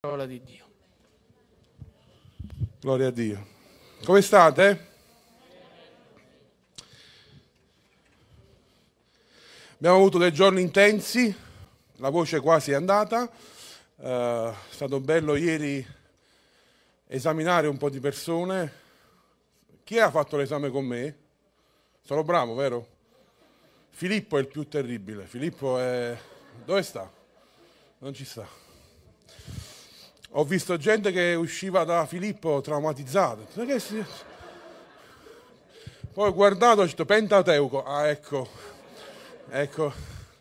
parola di Dio. Gloria a Dio. Come state? Abbiamo avuto dei giorni intensi, la voce quasi è andata, eh, è stato bello ieri esaminare un po' di persone. Chi ha fatto l'esame con me? Sono bravo, vero? Filippo è il più terribile. Filippo è... Dove sta? Non ci sta. Ho visto gente che usciva da Filippo traumatizzata. Poi ho guardato e ho detto Pentateuco. Ah, ecco, ecco,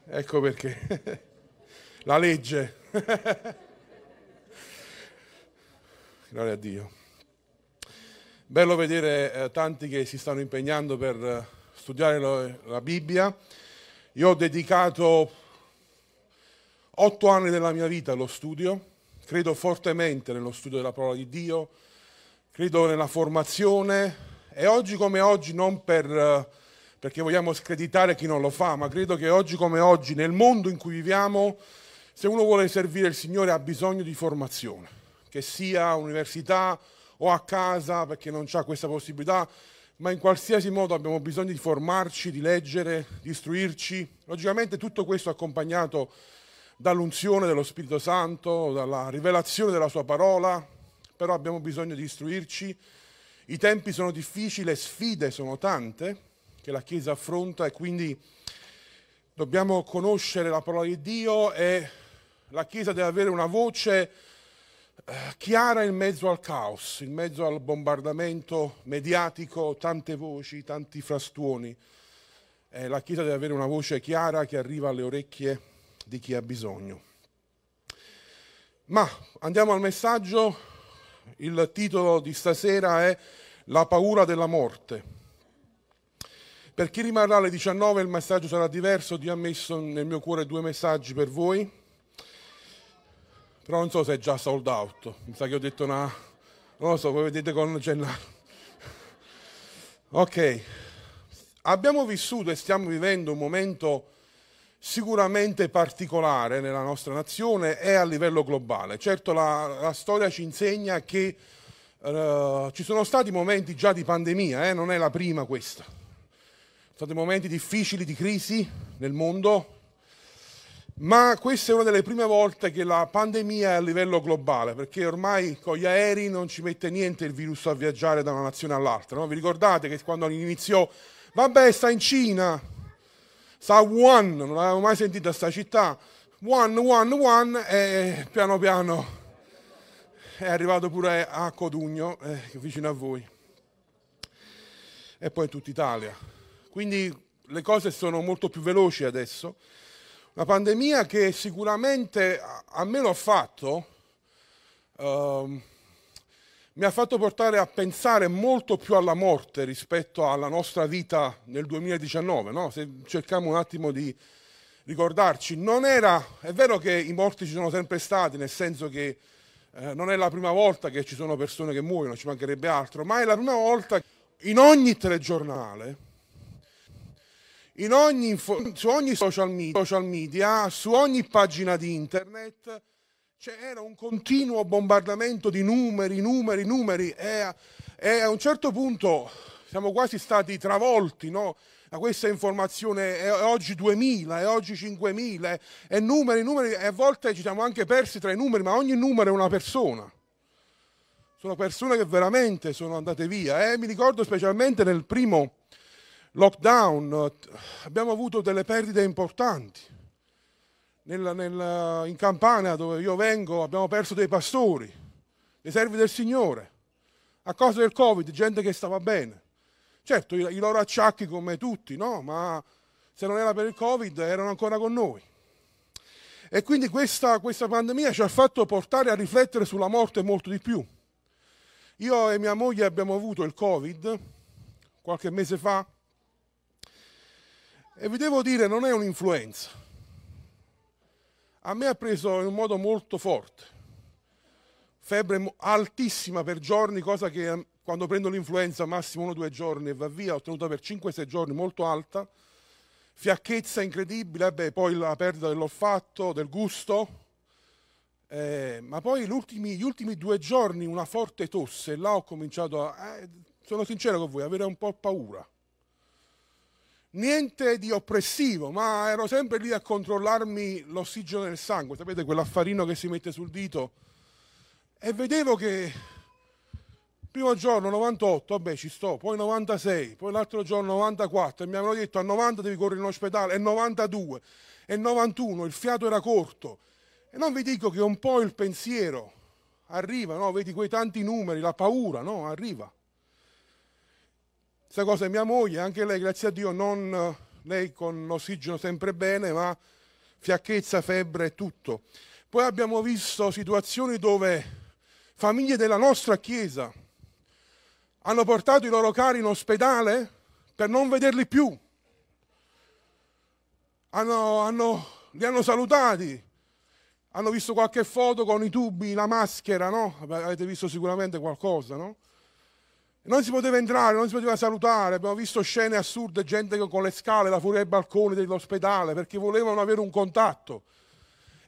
ecco perché. La legge. Gloria a Dio. Bello vedere eh, tanti che si stanno impegnando per eh, studiare lo, la Bibbia. Io ho dedicato otto anni della mia vita allo studio credo fortemente nello studio della parola di Dio, credo nella formazione e oggi come oggi non per, perché vogliamo screditare chi non lo fa, ma credo che oggi come oggi nel mondo in cui viviamo, se uno vuole servire il Signore ha bisogno di formazione, che sia università o a casa perché non ha questa possibilità, ma in qualsiasi modo abbiamo bisogno di formarci, di leggere, di istruirci. Logicamente tutto questo accompagnato dall'unzione dello Spirito Santo, dalla rivelazione della sua parola, però abbiamo bisogno di istruirci. I tempi sono difficili, le sfide sono tante che la Chiesa affronta e quindi dobbiamo conoscere la parola di Dio e la Chiesa deve avere una voce eh, chiara in mezzo al caos, in mezzo al bombardamento mediatico, tante voci, tanti frastuoni. Eh, la Chiesa deve avere una voce chiara che arriva alle orecchie di chi ha bisogno. Ma andiamo al messaggio, il titolo di stasera è La paura della morte. Per chi rimarrà alle 19 il messaggio sarà diverso, Dio ha messo nel mio cuore due messaggi per voi, però non so se è già sold out, mi sa che ho detto una... non lo so, voi vedete con Gennaro. Ok, abbiamo vissuto e stiamo vivendo un momento sicuramente particolare nella nostra nazione e a livello globale. Certo la, la storia ci insegna che uh, ci sono stati momenti già di pandemia, eh? non è la prima questa. Sono stati momenti difficili di crisi nel mondo, ma questa è una delle prime volte che la pandemia è a livello globale, perché ormai con gli aerei non ci mette niente il virus a viaggiare da una nazione all'altra. No? Vi ricordate che quando iniziò, vabbè, sta in Cina, sta Wuhan, non avevo mai sentito questa città, Wuhan, Wuhan, Wuhan e piano piano è arrivato pure a Codugno, eh, vicino a voi, e poi in tutta Italia. Quindi le cose sono molto più veloci adesso. Una pandemia che sicuramente a me l'ho fatto, uh, mi ha fatto portare a pensare molto più alla morte rispetto alla nostra vita nel 2019. No? Se cerchiamo un attimo di ricordarci, non era, è vero che i morti ci sono sempre stati, nel senso che eh, non è la prima volta che ci sono persone che muoiono, ci mancherebbe altro, ma è la prima volta in ogni telegiornale, in ogni, su ogni social media, social media, su ogni pagina di internet, c'era un continuo bombardamento di numeri, numeri, numeri e, e, a un certo punto siamo quasi stati travolti no? da questa informazione, è oggi 2000, è oggi 5000, e numeri, numeri, e a volte ci siamo anche persi tra i numeri, ma ogni numero è una persona. Sono persone che veramente sono andate via. Eh? Mi ricordo specialmente nel primo lockdown abbiamo avuto delle perdite importanti nel, nel, in Campania dove io vengo abbiamo perso dei pastori, dei servi del Signore, a causa del Covid, gente che stava bene. Certo, i, i loro acciacchi come tutti, no? Ma se non era per il Covid erano ancora con noi. E quindi questa, questa pandemia ci ha fatto portare a riflettere sulla morte molto di più. Io e mia moglie abbiamo avuto il Covid qualche mese fa e vi devo dire non è un'influenza a me ha preso in un modo molto forte. Febbre altissima per giorni, cosa che ehm, quando prendo l'influenza massimo uno o due giorni e va via, ho tenuta per 5-6 giorni molto alta, fiacchezza incredibile, beh, poi la perdita dell'olfatto, del gusto, Eh, ma poi gli ultimi due giorni una forte tosse, là ho cominciato a, eh, sono sincero con voi, avere un po' paura. Niente di oppressivo, ma ero sempre lì a controllarmi l'ossigeno nel sangue, sapete quell'affarino che si mette sul dito, e vedevo che primo giorno 98, vabbè ci sto, poi 96, poi l'altro giorno 94 e mi avevano detto a 90 devi correre in ospedale, e 92, e 91, il fiato era corto. E non vi dico che un po' il pensiero arriva, no? vedi quei tanti numeri, la paura, no? arriva. Questa cosa è mia moglie, anche lei, grazie a Dio, non lei con l'ossigeno sempre bene, ma fiacchezza, febbre e tutto. Poi abbiamo visto situazioni dove famiglie della nostra Chiesa hanno portato i loro cari in ospedale per non vederli più. Hanno, hanno, li hanno salutati, hanno visto qualche foto con i tubi, la maschera, no? Avete visto sicuramente qualcosa, no? Non si poteva entrare, non si poteva salutare, abbiamo visto scene assurde, gente con le scale da fuori ai balconi dell'ospedale perché volevano avere un contatto.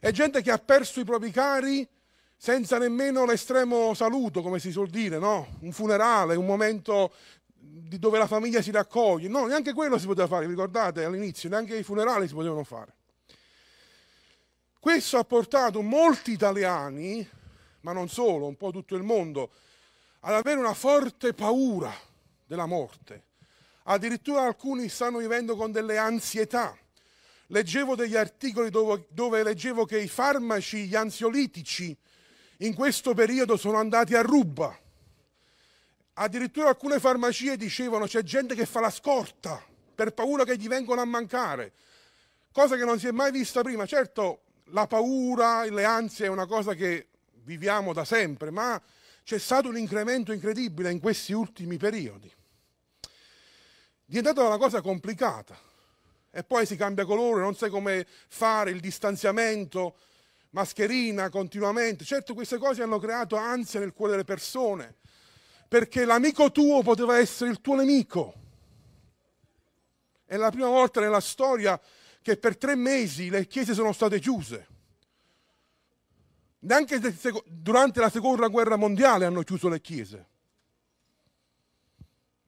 E gente che ha perso i propri cari senza nemmeno l'estremo saluto, come si suol dire, no? Un funerale, un momento dove la famiglia si raccoglie. No, neanche quello si poteva fare, ricordate all'inizio, neanche i funerali si potevano fare. Questo ha portato molti italiani, ma non solo, un po' tutto il mondo, ad avere una forte paura della morte. Addirittura alcuni stanno vivendo con delle ansietà. Leggevo degli articoli dove, dove leggevo che i farmaci, gli ansiolitici, in questo periodo sono andati a ruba. Addirittura alcune farmacie dicevano c'è gente che fa la scorta per paura che gli vengano a mancare, cosa che non si è mai vista prima. Certo, la paura, le ansie è una cosa che viviamo da sempre, ma c'è stato un incremento incredibile in questi ultimi periodi. Diventata una cosa complicata e poi si cambia colore, non sai come fare il distanziamento, mascherina continuamente. Certo queste cose hanno creato ansia nel cuore delle persone, perché l'amico tuo poteva essere il tuo nemico. È la prima volta nella storia che per tre mesi le chiese sono state chiuse. Neanche durante la seconda guerra mondiale hanno chiuso le chiese,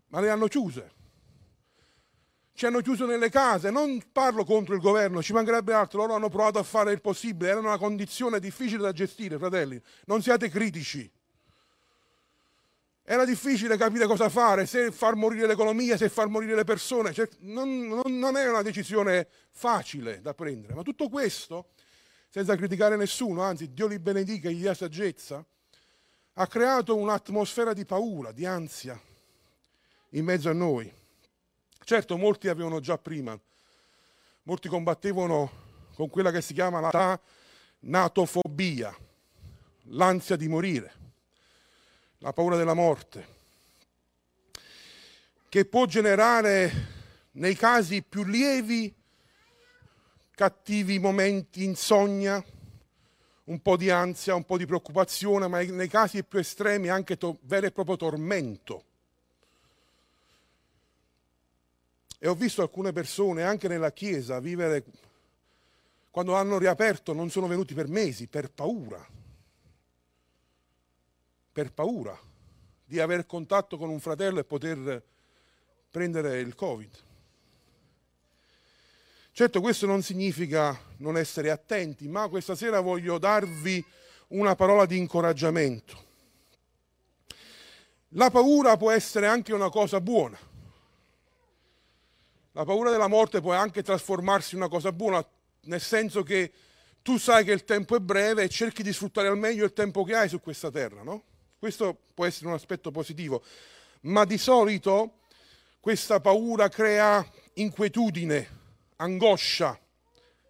ma le hanno chiuse. Ci hanno chiuso nelle case, non parlo contro il governo, ci mancherebbe altro, loro hanno provato a fare il possibile, era una condizione difficile da gestire, fratelli, non siate critici. Era difficile capire cosa fare, se far morire l'economia, se far morire le persone, cioè, non, non, non è una decisione facile da prendere, ma tutto questo, senza criticare nessuno, anzi Dio li benedica e gli dia saggezza, ha creato un'atmosfera di paura, di ansia in mezzo a noi. Certo, molti avevano già prima, molti combattevano con quella che si chiama la natofobia, l'ansia di morire, la paura della morte, che può generare nei casi più lievi cattivi momenti, insonnia, un po' di ansia, un po' di preoccupazione, ma nei casi più estremi anche to- vero e proprio tormento. E ho visto alcune persone anche nella Chiesa vivere, quando hanno riaperto, non sono venuti per mesi, per paura. Per paura di aver contatto con un fratello e poter prendere il Covid. Certo questo non significa non essere attenti, ma questa sera voglio darvi una parola di incoraggiamento. La paura può essere anche una cosa buona. La paura della morte può anche trasformarsi in una cosa buona, nel senso che tu sai che il tempo è breve e cerchi di sfruttare al meglio il tempo che hai su questa terra, no? Questo può essere un aspetto positivo, ma di solito questa paura crea inquietudine, angoscia,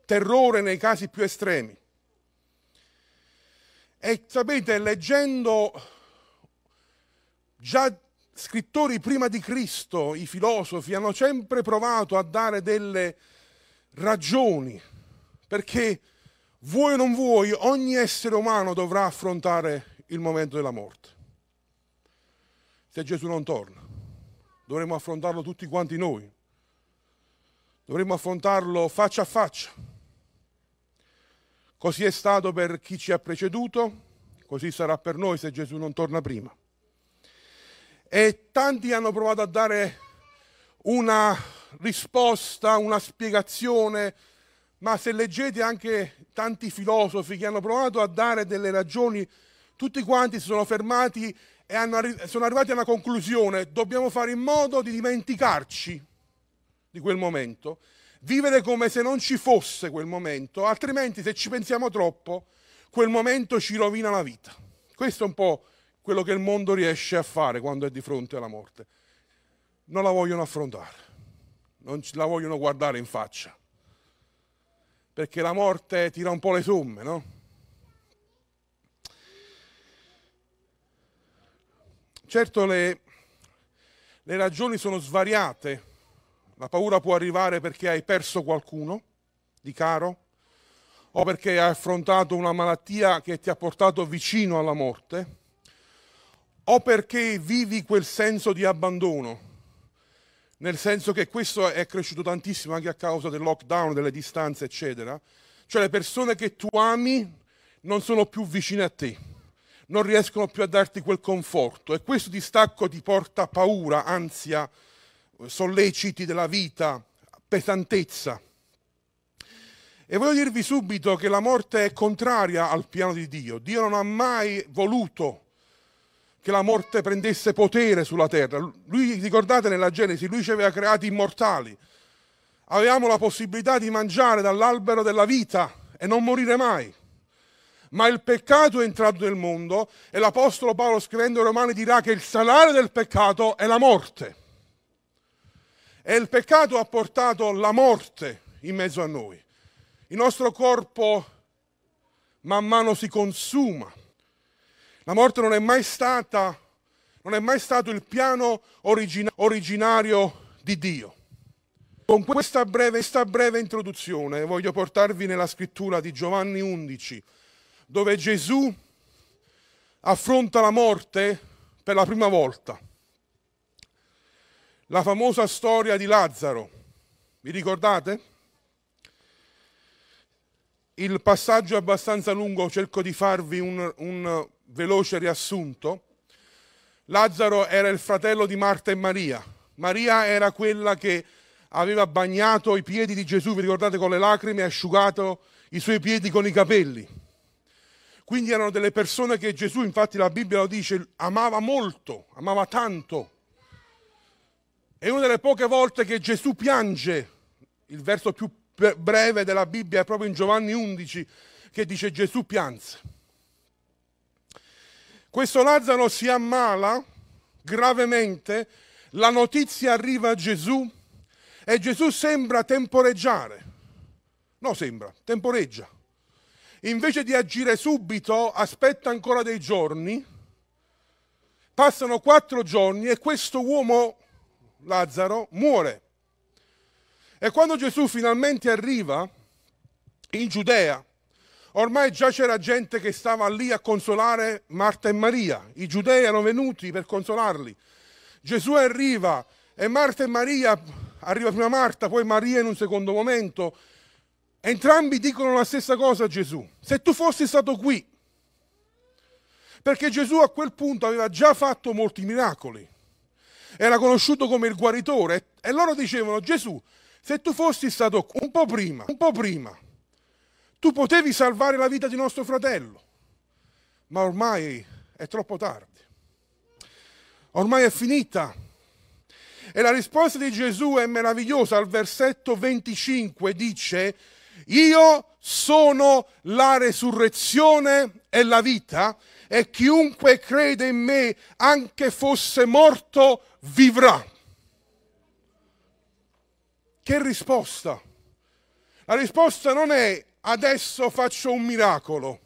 terrore nei casi più estremi. E sapete, leggendo già scrittori prima di Cristo, i filosofi, hanno sempre provato a dare delle ragioni, perché vuoi o non vuoi, ogni essere umano dovrà affrontare il momento della morte. Se Gesù non torna, dovremo affrontarlo tutti quanti noi. Dovremmo affrontarlo faccia a faccia, Così è stato per chi ci ha preceduto, così sarà per noi se Gesù non torna prima. E tanti hanno provato a dare una risposta, una spiegazione, ma se leggete anche tanti filosofi che hanno provato a dare delle ragioni, tutti quanti si sono fermati e arri- sono arrivati a una conclusione, dobbiamo fare in modo di dimenticarci di quel momento, vivere come se non ci fosse quel momento, altrimenti se ci pensiamo troppo, quel momento ci rovina la vita. Questo è un po' quello che il mondo riesce a fare quando è di fronte alla morte. Non la vogliono affrontare, non la vogliono guardare in faccia, perché la morte tira un po' le somme, no? Certo le, le ragioni sono svariate, la paura può arrivare perché hai perso qualcuno di caro o perché hai affrontato una malattia che ti ha portato vicino alla morte o perché vivi quel senso di abbandono, nel senso che questo è cresciuto tantissimo anche a causa del lockdown, delle distanze, eccetera. Cioè le persone che tu ami non sono più vicine a te non riescono più a darti quel conforto e questo distacco ti porta paura, ansia, solleciti della vita, pesantezza. E voglio dirvi subito che la morte è contraria al piano di Dio. Dio non ha mai voluto che la morte prendesse potere sulla terra. Lui, ricordate nella Genesi, lui ci aveva creati immortali. Avevamo la possibilità di mangiare dall'albero della vita e non morire mai ma il peccato è entrato nel mondo e l'Apostolo Paolo scrivendo ai Romani dirà che il salario del peccato è la morte. E il peccato ha portato la morte in mezzo a noi. Il nostro corpo man mano si consuma. La morte non è mai stata, non è mai stato il piano origina- originario di Dio. Con questa breve, questa breve introduzione voglio portarvi nella scrittura di Giovanni 11, dove Gesù affronta la morte per la prima volta. La famosa storia di Lazzaro, vi ricordate? Il passaggio è abbastanza lungo, cerco di farvi un, un veloce riassunto. Lazzaro era il fratello di Marta e Maria. Maria era quella che aveva bagnato i piedi di Gesù, vi ricordate, con le lacrime e asciugato i suoi piedi con i capelli. Quindi erano delle persone che Gesù, infatti la Bibbia lo dice, amava molto, amava tanto. È una delle poche volte che Gesù piange. Il verso più breve della Bibbia è proprio in Giovanni 11 che dice Gesù pianse. Questo Lazzaro si ammala gravemente, la notizia arriva a Gesù e Gesù sembra temporeggiare. No, sembra, temporeggia invece di agire subito, aspetta ancora dei giorni, passano quattro giorni e questo uomo, Lazzaro, muore. E quando Gesù finalmente arriva in Giudea, ormai già c'era gente che stava lì a consolare Marta e Maria, i giudei erano venuti per consolarli. Gesù arriva e Marta e Maria, arriva prima Marta, poi Maria in un secondo momento, Entrambi dicono la stessa cosa a Gesù. Se tu fossi stato qui, perché Gesù a quel punto aveva già fatto molti miracoli, era conosciuto come il guaritore, e loro dicevano Gesù, se tu fossi stato un po' prima, un po' prima, tu potevi salvare la vita di nostro fratello, ma ormai è troppo tardi, ormai è finita. E la risposta di Gesù è meravigliosa, al versetto 25 dice, io sono la resurrezione e la vita e chiunque crede in me, anche fosse morto, vivrà. Che risposta? La risposta non è adesso faccio un miracolo.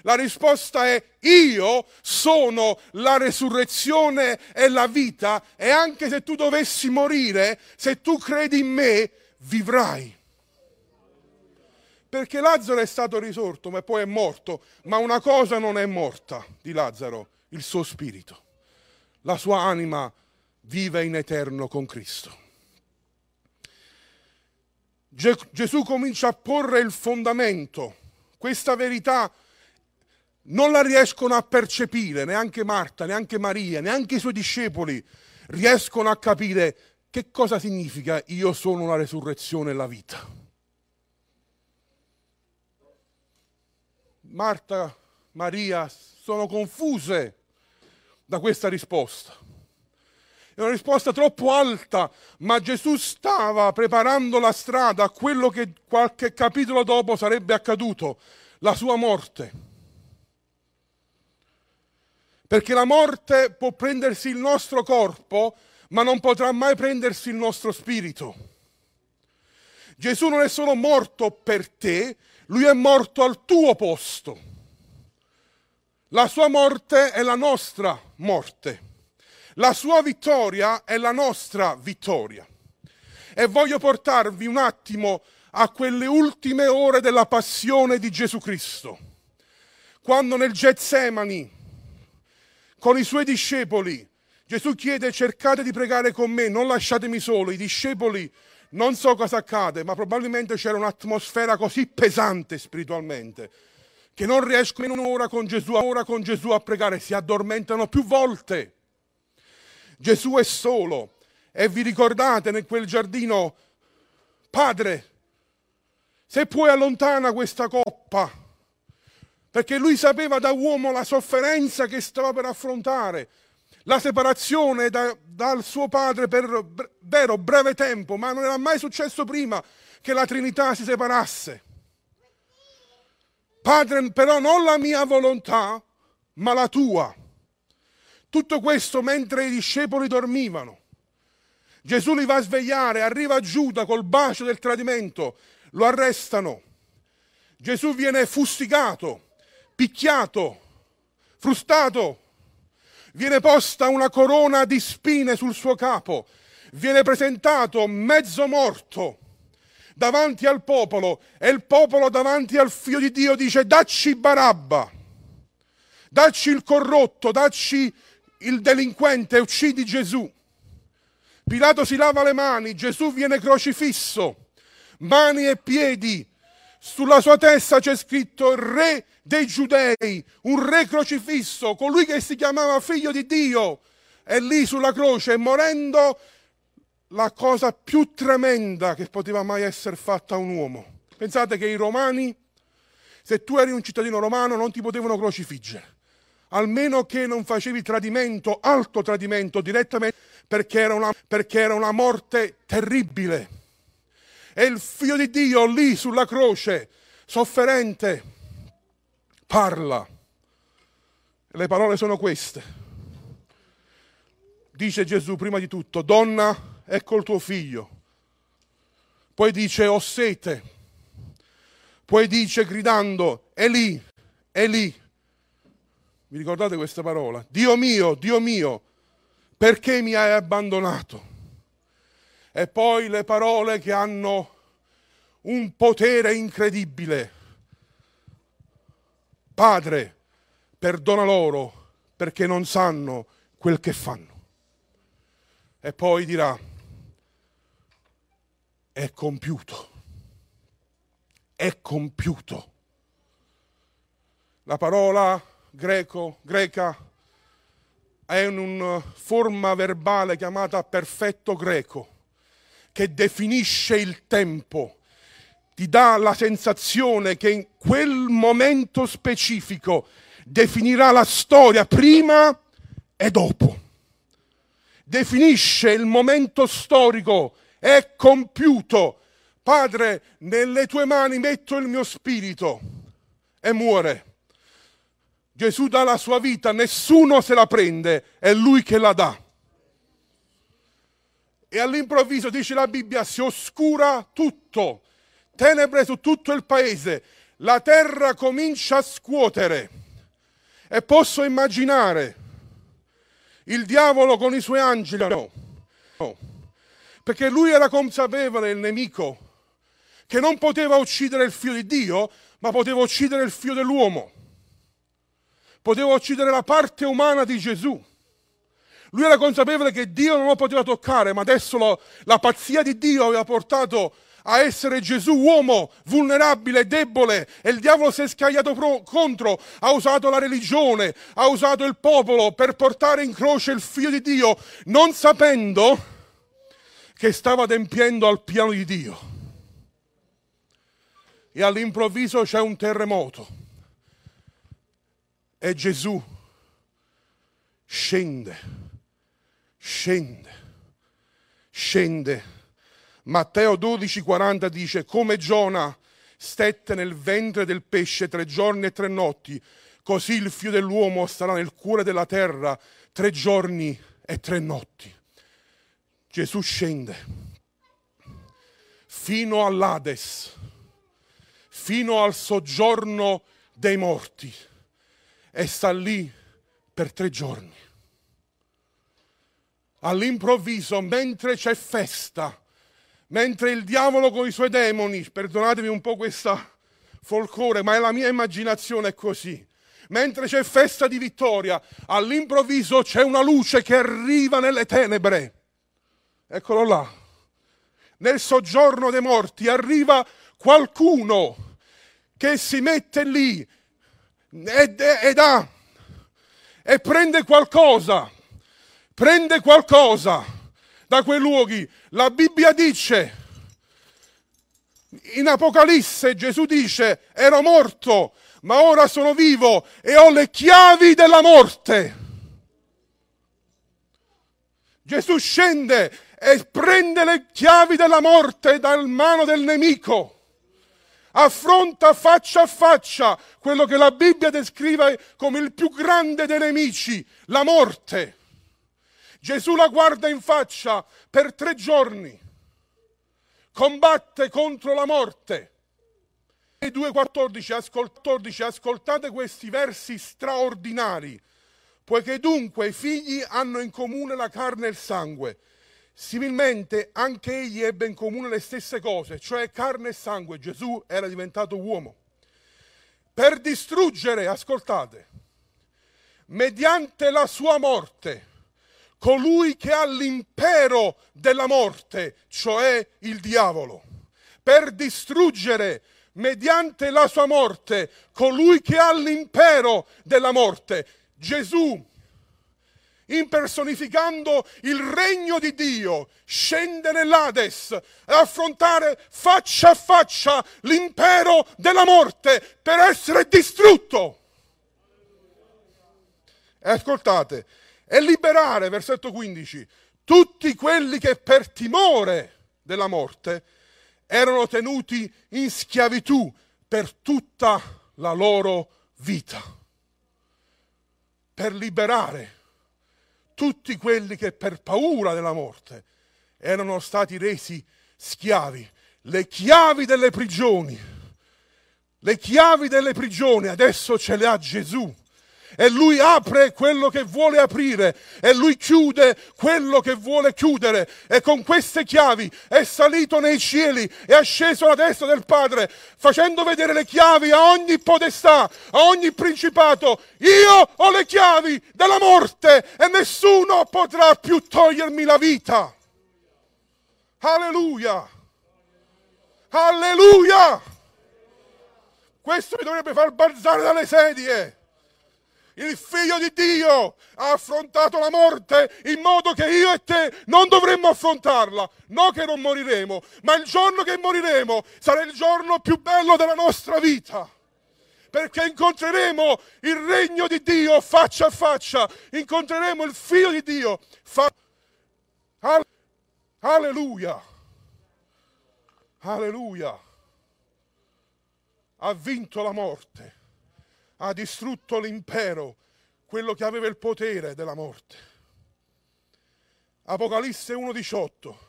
La risposta è io sono la resurrezione e la vita e anche se tu dovessi morire, se tu credi in me, vivrai perché Lazzaro è stato risorto, ma poi è morto, ma una cosa non è morta di Lazzaro, il suo spirito. La sua anima vive in eterno con Cristo. Gesù comincia a porre il fondamento questa verità non la riescono a percepire, neanche Marta, neanche Maria, neanche i suoi discepoli riescono a capire che cosa significa io sono la resurrezione e la vita. Marta, Maria sono confuse da questa risposta. È una risposta troppo alta, ma Gesù stava preparando la strada a quello che qualche capitolo dopo sarebbe accaduto, la sua morte. Perché la morte può prendersi il nostro corpo, ma non potrà mai prendersi il nostro spirito. Gesù non è solo morto per te, lui è morto al tuo posto. La sua morte è la nostra morte. La sua vittoria è la nostra vittoria. E voglio portarvi un attimo a quelle ultime ore della passione di Gesù Cristo. Quando nel Getsemani con i suoi discepoli. Gesù chiede cercate di pregare con me, non lasciatemi solo. I discepoli non so cosa accade, ma probabilmente c'era un'atmosfera così pesante spiritualmente che non riescono in un'ora con Gesù, ora con Gesù a pregare, si addormentano più volte. Gesù è solo. E vi ricordate in quel giardino, Padre, se puoi allontana questa coppa. Perché lui sapeva da uomo la sofferenza che stava per affrontare, la separazione da, dal suo padre per vero breve tempo, ma non era mai successo prima che la Trinità si separasse. Padre, però non la mia volontà, ma la tua. Tutto questo mentre i discepoli dormivano. Gesù li va a svegliare, arriva Giuda col bacio del tradimento, lo arrestano. Gesù viene fustigato picchiato, frustato, viene posta una corona di spine sul suo capo, viene presentato mezzo morto davanti al popolo e il popolo davanti al figlio di Dio dice dacci Barabba, dacci il corrotto, dacci il delinquente, uccidi Gesù. Pilato si lava le mani, Gesù viene crocifisso, mani e piedi, sulla sua testa c'è scritto re dei giudei, un re crocifisso, colui che si chiamava figlio di Dio, è lì sulla croce morendo la cosa più tremenda che poteva mai essere fatta a un uomo. Pensate che i romani, se tu eri un cittadino romano, non ti potevano crocifiggere, almeno che non facevi tradimento, alto tradimento direttamente, perché era una, perché era una morte terribile. E il figlio di Dio lì sulla croce, sofferente, parla. Le parole sono queste. Dice Gesù prima di tutto, donna, ecco il tuo figlio. Poi dice, ho sete. Poi dice gridando, è lì, è lì. Vi ricordate questa parola? Dio mio, Dio mio, perché mi hai abbandonato? E poi le parole che hanno un potere incredibile. Padre, perdona loro perché non sanno quel che fanno. E poi dirà, è compiuto, è compiuto. La parola greco, greca è una forma verbale chiamata perfetto greco, che definisce il tempo ti dà la sensazione che in quel momento specifico definirà la storia prima e dopo. Definisce il momento storico, è compiuto. Padre, nelle tue mani metto il mio spirito e muore. Gesù dà la sua vita, nessuno se la prende, è lui che la dà. E all'improvviso dice la Bibbia, si oscura tutto tenebre su tutto il paese, la terra comincia a scuotere. E posso immaginare il diavolo con i suoi angeli, no, no, perché lui era consapevole, il nemico, che non poteva uccidere il figlio di Dio, ma poteva uccidere il figlio dell'uomo, poteva uccidere la parte umana di Gesù. Lui era consapevole che Dio non lo poteva toccare, ma adesso lo, la pazzia di Dio aveva portato a essere Gesù uomo, vulnerabile, debole, e il diavolo si è scagliato pro- contro, ha usato la religione, ha usato il popolo per portare in croce il figlio di Dio, non sapendo che stava adempiendo al piano di Dio. E all'improvviso c'è un terremoto e Gesù scende, scende, scende Matteo 12,40 dice, come Giona stette nel ventre del pesce tre giorni e tre notti, così il figlio dell'uomo starà nel cuore della terra tre giorni e tre notti. Gesù scende fino all'Ades, fino al soggiorno dei morti e sta lì per tre giorni. All'improvviso, mentre c'è festa, mentre il diavolo con i suoi demoni, perdonatemi un po' questa folklore, ma è la mia immaginazione è così. Mentre c'è festa di vittoria, all'improvviso c'è una luce che arriva nelle tenebre. Eccolo là. Nel soggiorno dei morti arriva qualcuno che si mette lì ed, ed ha e prende qualcosa, prende qualcosa da quei luoghi. La Bibbia dice, in Apocalisse Gesù dice, ero morto, ma ora sono vivo e ho le chiavi della morte. Gesù scende e prende le chiavi della morte dal mano del nemico. Affronta faccia a faccia quello che la Bibbia descrive come il più grande dei nemici, la morte. Gesù la guarda in faccia per tre giorni, combatte contro la morte. E 2.14, ascolt- ascoltate questi versi straordinari, poiché dunque i figli hanno in comune la carne e il sangue. Similmente anche egli ebbe in comune le stesse cose, cioè carne e sangue. Gesù era diventato uomo. Per distruggere, ascoltate, mediante la sua morte, colui che ha l'impero della morte, cioè il diavolo, per distruggere mediante la sua morte colui che ha l'impero della morte. Gesù, impersonificando il regno di Dio, scende nell'Ades a affrontare faccia a faccia l'impero della morte per essere distrutto. E ascoltate, e liberare, versetto 15, tutti quelli che per timore della morte erano tenuti in schiavitù per tutta la loro vita. Per liberare tutti quelli che per paura della morte erano stati resi schiavi. Le chiavi delle prigioni, le chiavi delle prigioni adesso ce le ha Gesù e lui apre quello che vuole aprire e lui chiude quello che vuole chiudere e con queste chiavi è salito nei cieli e è sceso alla destra del Padre facendo vedere le chiavi a ogni podestà, a ogni principato. Io ho le chiavi della morte e nessuno potrà più togliermi la vita. Alleluia! Alleluia! Questo mi dovrebbe far balzare dalle sedie il figlio di Dio ha affrontato la morte in modo che io e te non dovremmo affrontarla. No che non moriremo, ma il giorno che moriremo sarà il giorno più bello della nostra vita. Perché incontreremo il regno di Dio faccia a faccia, incontreremo il figlio di Dio. Fa... Alleluia. Alleluia. Ha vinto la morte ha distrutto l'impero, quello che aveva il potere della morte. Apocalisse 1:18.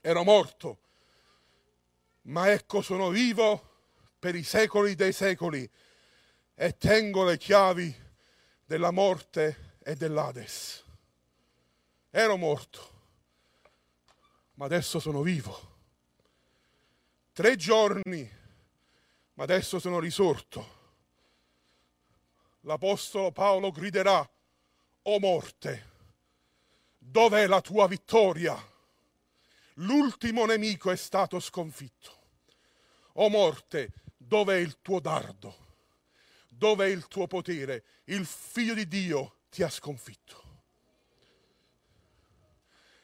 Ero morto, ma ecco sono vivo per i secoli dei secoli e tengo le chiavi della morte e dell'Ades. Ero morto, ma adesso sono vivo. Tre giorni, ma adesso sono risorto l'Apostolo Paolo griderà, o morte, dov'è la tua vittoria? l'ultimo nemico è stato sconfitto. O morte, dove è il tuo dardo? Dove è il tuo potere? Il figlio di Dio ti ha sconfitto.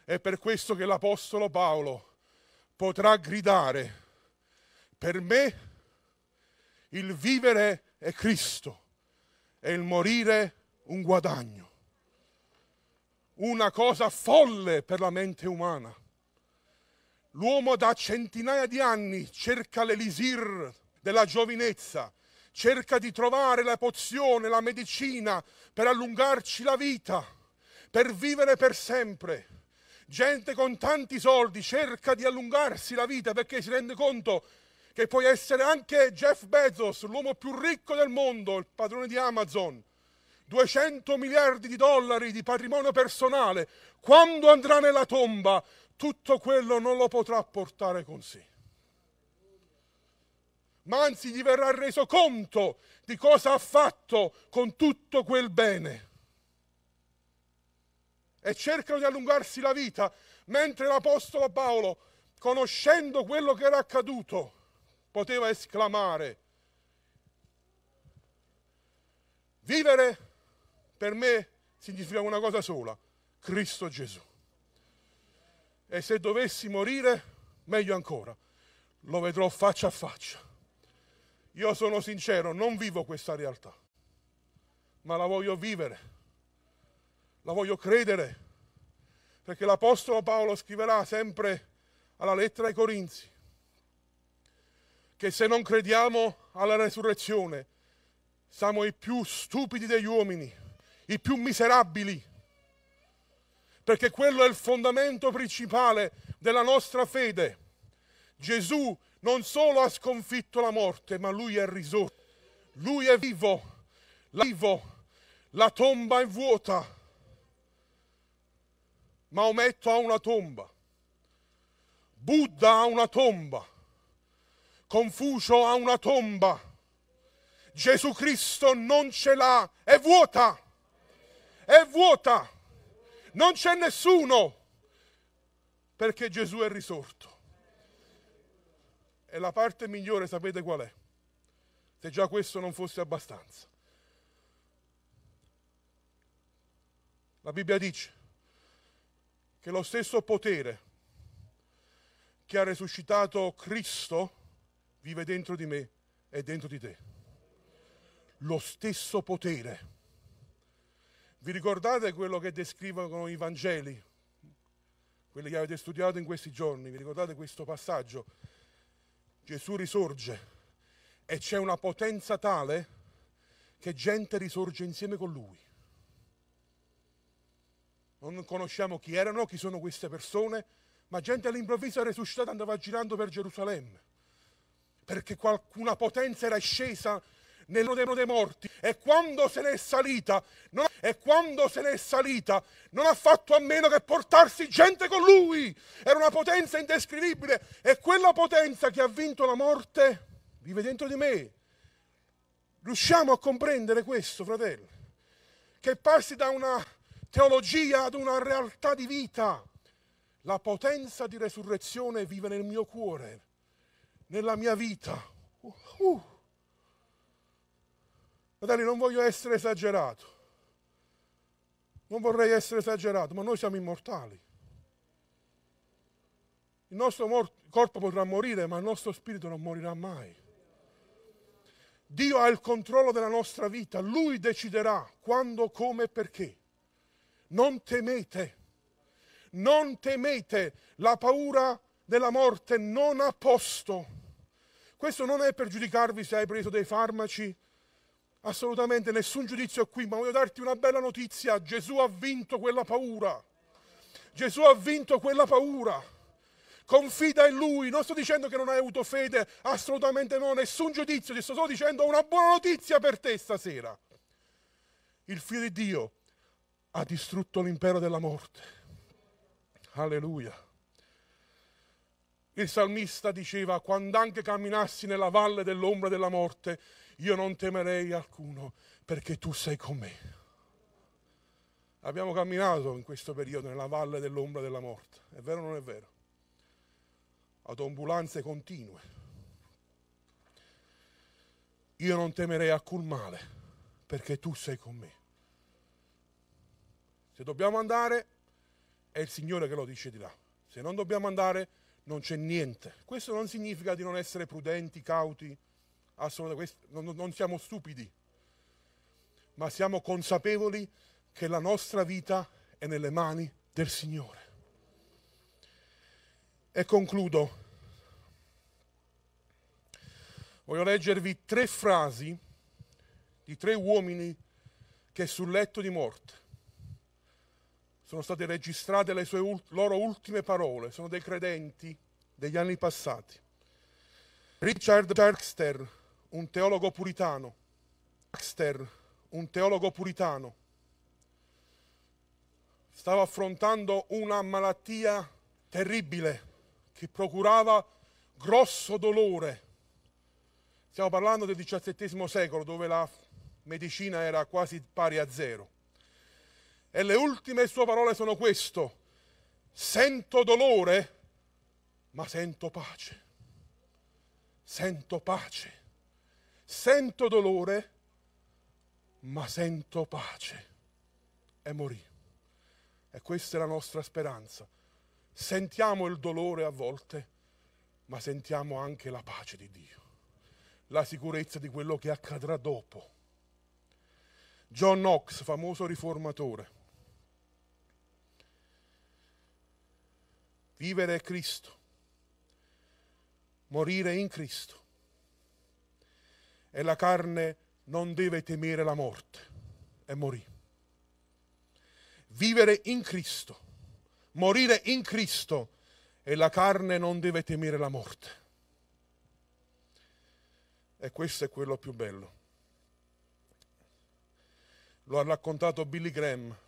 È per questo che l'Apostolo Paolo potrà gridare, per me il vivere è Cristo e il morire un guadagno. Una cosa folle per la mente umana. L'uomo da centinaia di anni cerca l'elisir della giovinezza, cerca di trovare la pozione, la medicina per allungarci la vita, per vivere per sempre. Gente con tanti soldi cerca di allungarsi la vita perché si rende conto che puoi essere anche Jeff Bezos, l'uomo più ricco del mondo, il padrone di Amazon, 200 miliardi di dollari di patrimonio personale, quando andrà nella tomba, tutto quello non lo potrà portare con sé. Ma anzi gli verrà reso conto di cosa ha fatto con tutto quel bene. E cercano di allungarsi la vita, mentre l'Apostolo Paolo, conoscendo quello che era accaduto, poteva esclamare, vivere per me significa una cosa sola, Cristo Gesù. E se dovessi morire, meglio ancora, lo vedrò faccia a faccia. Io sono sincero, non vivo questa realtà, ma la voglio vivere, la voglio credere, perché l'Apostolo Paolo scriverà sempre alla lettera ai Corinzi, che se non crediamo alla resurrezione siamo i più stupidi degli uomini, i più miserabili, perché quello è il fondamento principale della nostra fede. Gesù non solo ha sconfitto la morte, ma lui è risorto, lui è vivo, vivo, la tomba è vuota. Maometto ha una tomba, Buddha ha una tomba, Confucio ha una tomba. Gesù Cristo non ce l'ha, è vuota, è vuota, non c'è nessuno perché Gesù è risorto. E la parte migliore sapete qual è? Se già questo non fosse abbastanza. La Bibbia dice che lo stesso potere che ha risuscitato Cristo vive dentro di me e dentro di te. Lo stesso potere. Vi ricordate quello che descrivono i Vangeli? Quelli che avete studiato in questi giorni, vi ricordate questo passaggio? Gesù risorge e c'è una potenza tale che gente risorge insieme con lui. Non conosciamo chi erano, chi sono queste persone, ma gente all'improvviso è risuscitata e andava girando per Gerusalemme perché qualcuna potenza era scesa nel nel dei morti. E quando se n'è salita non, e quando se n'è salita non ha fatto a meno che portarsi gente con lui. Era una potenza indescrivibile. E quella potenza che ha vinto la morte vive dentro di me. Riusciamo a comprendere questo fratello? Che passi da una teologia ad una realtà di vita. La potenza di resurrezione vive nel mio cuore nella mia vita. Uh, uh. Fratelli, non voglio essere esagerato. Non vorrei essere esagerato, ma noi siamo immortali. Il nostro mor- corpo potrà morire, ma il nostro spirito non morirà mai. Dio ha il controllo della nostra vita, Lui deciderà quando, come e perché. Non temete, non temete, la paura della morte non ha posto questo non è per giudicarvi se hai preso dei farmaci, assolutamente nessun giudizio qui, ma voglio darti una bella notizia. Gesù ha vinto quella paura. Gesù ha vinto quella paura. Confida in Lui, non sto dicendo che non hai avuto fede, assolutamente no, nessun giudizio, ti sto solo dicendo una buona notizia per te stasera. Il figlio di Dio ha distrutto l'impero della morte. Alleluia. Il salmista diceva, quando anche camminassi nella valle dell'ombra della morte, io non temerei alcuno, perché tu sei con me. Abbiamo camminato in questo periodo nella valle dell'ombra della morte, è vero o non è vero? ad continue. Io non temerei alcun male, perché tu sei con me. Se dobbiamo andare, è il Signore che lo dice di là. Se non dobbiamo andare, non c'è niente. Questo non significa di non essere prudenti, cauti, assolutamente, non, non siamo stupidi, ma siamo consapevoli che la nostra vita è nelle mani del Signore. E concludo. Voglio leggervi tre frasi di tre uomini che sul letto di morte sono state registrate le sue, loro ultime parole, sono dei credenti degli anni passati. Richard Baxter, un teologo puritano, Baxter, un teologo puritano, stava affrontando una malattia terribile che procurava grosso dolore. Stiamo parlando del XVII secolo dove la medicina era quasi pari a zero. E le ultime sue parole sono questo. Sento dolore, ma sento pace. Sento pace. Sento dolore, ma sento pace. E morì. E questa è la nostra speranza. Sentiamo il dolore a volte, ma sentiamo anche la pace di Dio, la sicurezza di quello che accadrà dopo. John Knox, famoso riformatore, Vivere è Cristo, morire in Cristo. E la carne non deve temere la morte e morì. Vivere in Cristo, morire in Cristo e la carne non deve temere la morte. E questo è quello più bello. Lo ha raccontato Billy Graham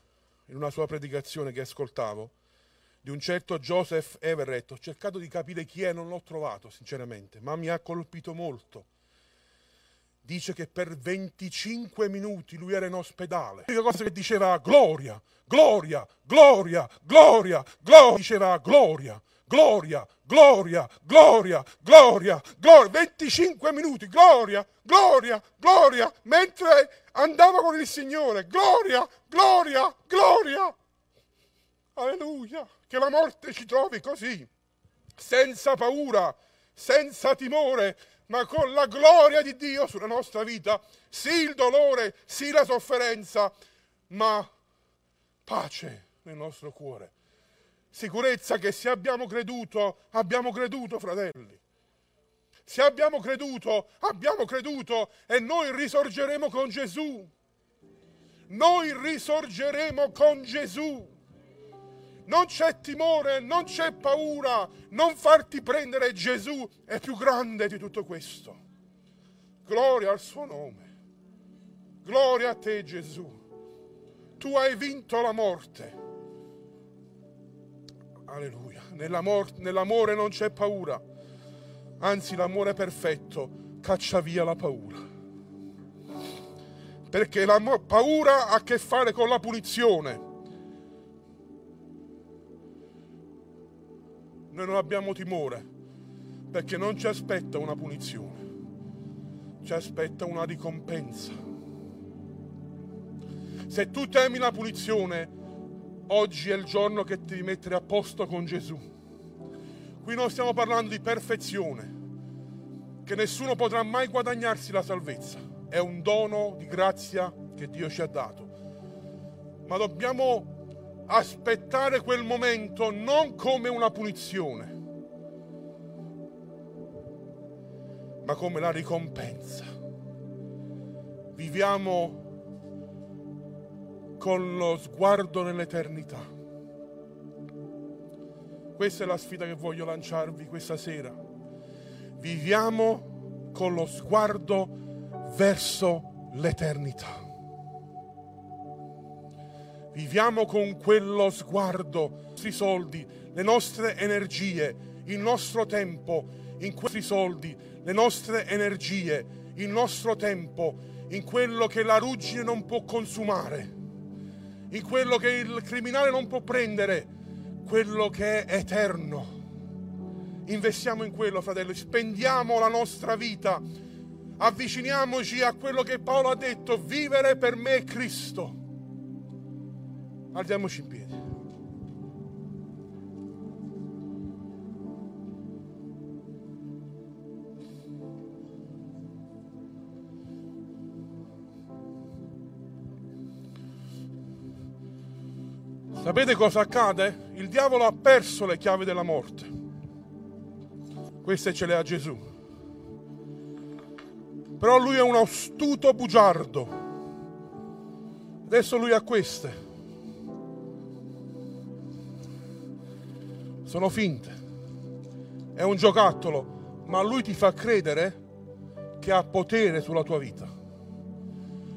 in una sua predicazione che ascoltavo di un certo Joseph Everett. Ho cercato di capire chi è, non l'ho trovato sinceramente, ma mi ha colpito molto. Dice che per 25 minuti lui era in ospedale. L'unica cosa che diceva gloria, gloria, gloria, gloria, gloria, diceva gloria, gloria, gloria, gloria, gloria, gloria, 25 minuti, gloria, gloria, gloria, mentre andava con il Signore, gloria, gloria, gloria. Alleluia che la morte ci trovi così, senza paura, senza timore, ma con la gloria di Dio sulla nostra vita. Sì il dolore, sì la sofferenza, ma pace nel nostro cuore. Sicurezza che se abbiamo creduto, abbiamo creduto, fratelli. Se abbiamo creduto, abbiamo creduto e noi risorgeremo con Gesù. Noi risorgeremo con Gesù. Non c'è timore, non c'è paura, non farti prendere Gesù è più grande di tutto questo. Gloria al suo nome. Gloria a te Gesù. Tu hai vinto la morte. Alleluia. nell'amore non c'è paura. Anzi, l'amore perfetto caccia via la paura. Perché la paura ha a che fare con la punizione Noi non abbiamo timore perché non ci aspetta una punizione, ci aspetta una ricompensa. Se tu temi la punizione, oggi è il giorno che ti devi mettere a posto con Gesù. Qui non stiamo parlando di perfezione, che nessuno potrà mai guadagnarsi la salvezza. È un dono di grazia che Dio ci ha dato. Ma dobbiamo aspettare quel momento non come una punizione, ma come la ricompensa. Viviamo con lo sguardo nell'eternità. Questa è la sfida che voglio lanciarvi questa sera. Viviamo con lo sguardo verso l'eternità. Viviamo con quello sguardo, i nostri soldi, le nostre energie, il nostro tempo, in questi soldi, le nostre energie, il nostro tempo, in quello che la ruggine non può consumare, in quello che il criminale non può prendere, quello che è eterno. investiamo in quello, fratelli, spendiamo la nostra vita, avviciniamoci a quello che Paolo ha detto, vivere per me è Cristo. Alziamoci in piedi. Sapete cosa accade? Il diavolo ha perso le chiavi della morte. Queste ce le ha Gesù. Però lui è un astuto bugiardo. Adesso lui ha queste. Sono finte. È un giocattolo, ma lui ti fa credere che ha potere sulla tua vita.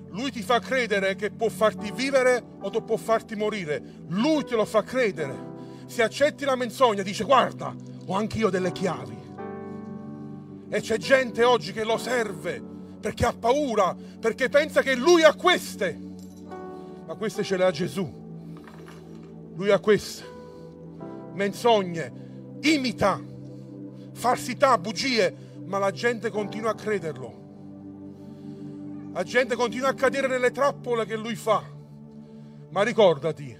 Lui ti fa credere che può farti vivere o può farti morire. Lui te lo fa credere. Se accetti la menzogna, dice guarda, ho anch'io delle chiavi. E c'è gente oggi che lo serve perché ha paura, perché pensa che lui ha queste. Ma queste ce le ha Gesù. Lui ha queste. Menzogne, imita, falsità, bugie, ma la gente continua a crederlo. La gente continua a cadere nelle trappole che lui fa. Ma ricordati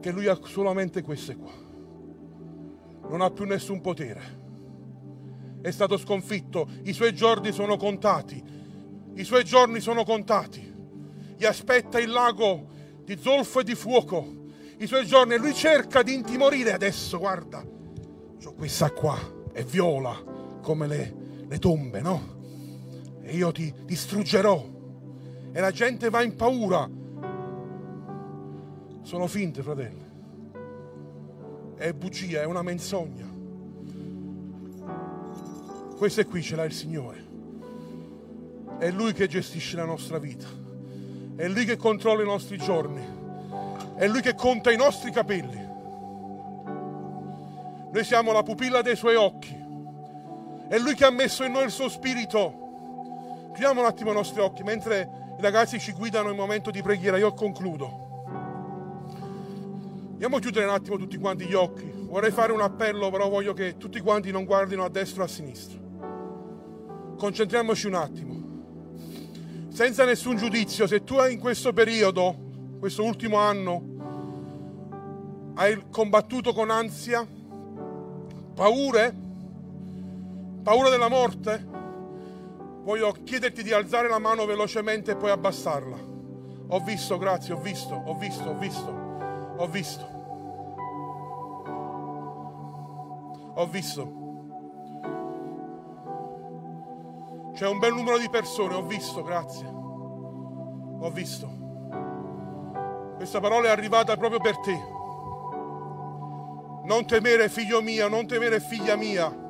che lui ha solamente queste qua. Non ha più nessun potere. È stato sconfitto, i suoi giorni sono contati. I suoi giorni sono contati. Gli aspetta il lago di zolfo e di fuoco. I suoi giorni, lui cerca di intimorire adesso, guarda. Ho questa qua, è viola come le, le tombe, no? e io ti distruggerò. E la gente va in paura. Sono finte, fratelli. È bugia, è una menzogna. Queste qui ce l'ha il Signore. È Lui che gestisce la nostra vita. È Lui che controlla i nostri giorni. È Lui che conta i nostri capelli. Noi siamo la pupilla dei Suoi occhi. È Lui che ha messo in noi il suo spirito Chiudiamo un attimo i nostri occhi mentre i ragazzi ci guidano in momento di preghiera. Io concludo. Andiamo a chiudere un attimo tutti quanti gli occhi. Vorrei fare un appello, però voglio che tutti quanti non guardino a destra o a sinistra. Concentriamoci un attimo. Senza nessun giudizio, se tu in questo periodo, questo ultimo anno, hai combattuto con ansia, paure, paura della morte, voglio chiederti di alzare la mano velocemente e poi abbassarla. Ho visto, grazie, ho visto, ho visto, ho visto, ho visto. Ho visto. C'è un bel numero di persone, ho visto, grazie. Ho visto. Questa parola è arrivata proprio per te. Non temere, figlio mio, non temere, figlia mia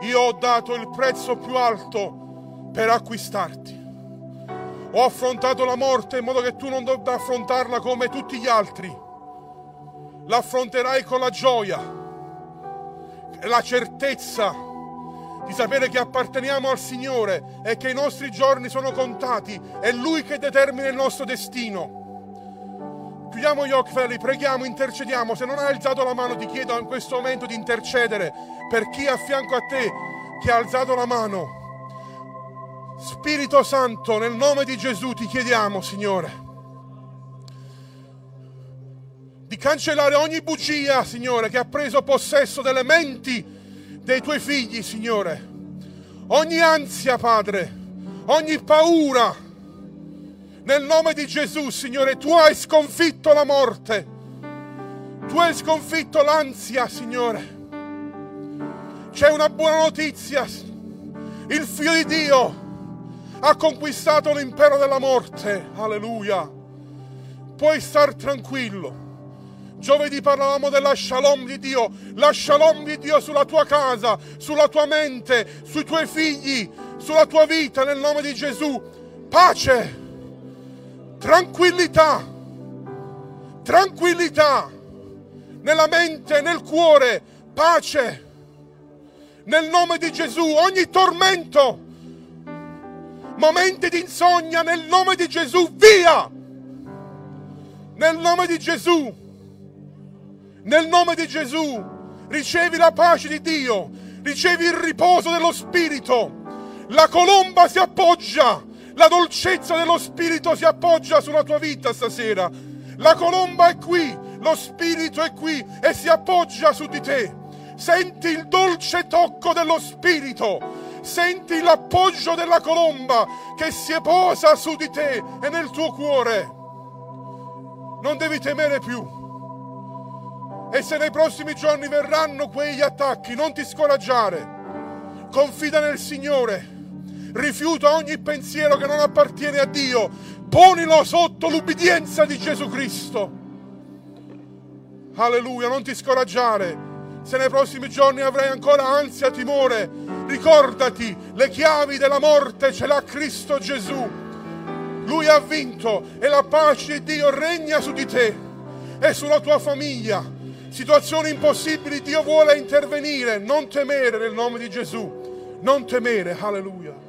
io ho dato il prezzo più alto per acquistarti. Ho affrontato la morte in modo che tu non debba affrontarla come tutti gli altri. L'affronterai con la gioia la certezza di sapere che apparteniamo al Signore e che i nostri giorni sono contati. È Lui che determina il nostro destino. Chiudiamo gli occhi, fratelli, preghiamo, intercediamo. Se non hai alzato la mano, ti chiedo in questo momento di intercedere per chi è a fianco a te che ha alzato la mano. Spirito Santo, nel nome di Gesù ti chiediamo, Signore, di cancellare ogni bugia, Signore, che ha preso possesso delle menti dei tuoi figli, Signore. Ogni ansia, Padre, ogni paura. Nel nome di Gesù, Signore, tu hai sconfitto la morte. Tu hai sconfitto l'ansia, Signore. C'è una buona notizia. Il figlio di Dio ha conquistato l'impero della morte. Alleluia. Puoi star tranquillo. Giovedì parlavamo della shalom di Dio, la shalom di Dio sulla tua casa, sulla tua mente, sui tuoi figli, sulla tua vita nel nome di Gesù. Pace, tranquillità, tranquillità. Nella mente, nel cuore, pace. Nel nome di Gesù ogni tormento, momenti di insonnia nel nome di Gesù, via! Nel nome di Gesù, nel nome di Gesù, ricevi la pace di Dio, ricevi il riposo dello Spirito. La colomba si appoggia, la dolcezza dello Spirito si appoggia sulla tua vita stasera. La colomba è qui, lo Spirito è qui e si appoggia su di te. Senti il dolce tocco dello Spirito senti l'appoggio della colomba che si posa su di te e nel tuo cuore. Non devi temere più. E se nei prossimi giorni verranno quegli attacchi, non ti scoraggiare. Confida nel Signore. Rifiuta ogni pensiero che non appartiene a Dio. Ponilo sotto l'ubbidienza di Gesù Cristo. Alleluia, non ti scoraggiare. Se nei prossimi giorni avrai ancora ansia, timore, ricordati, le chiavi della morte ce l'ha Cristo Gesù. Lui ha vinto e la pace di Dio regna su di te e sulla tua famiglia. Situazioni impossibili, Dio vuole intervenire. Non temere nel nome di Gesù. Non temere, alleluia.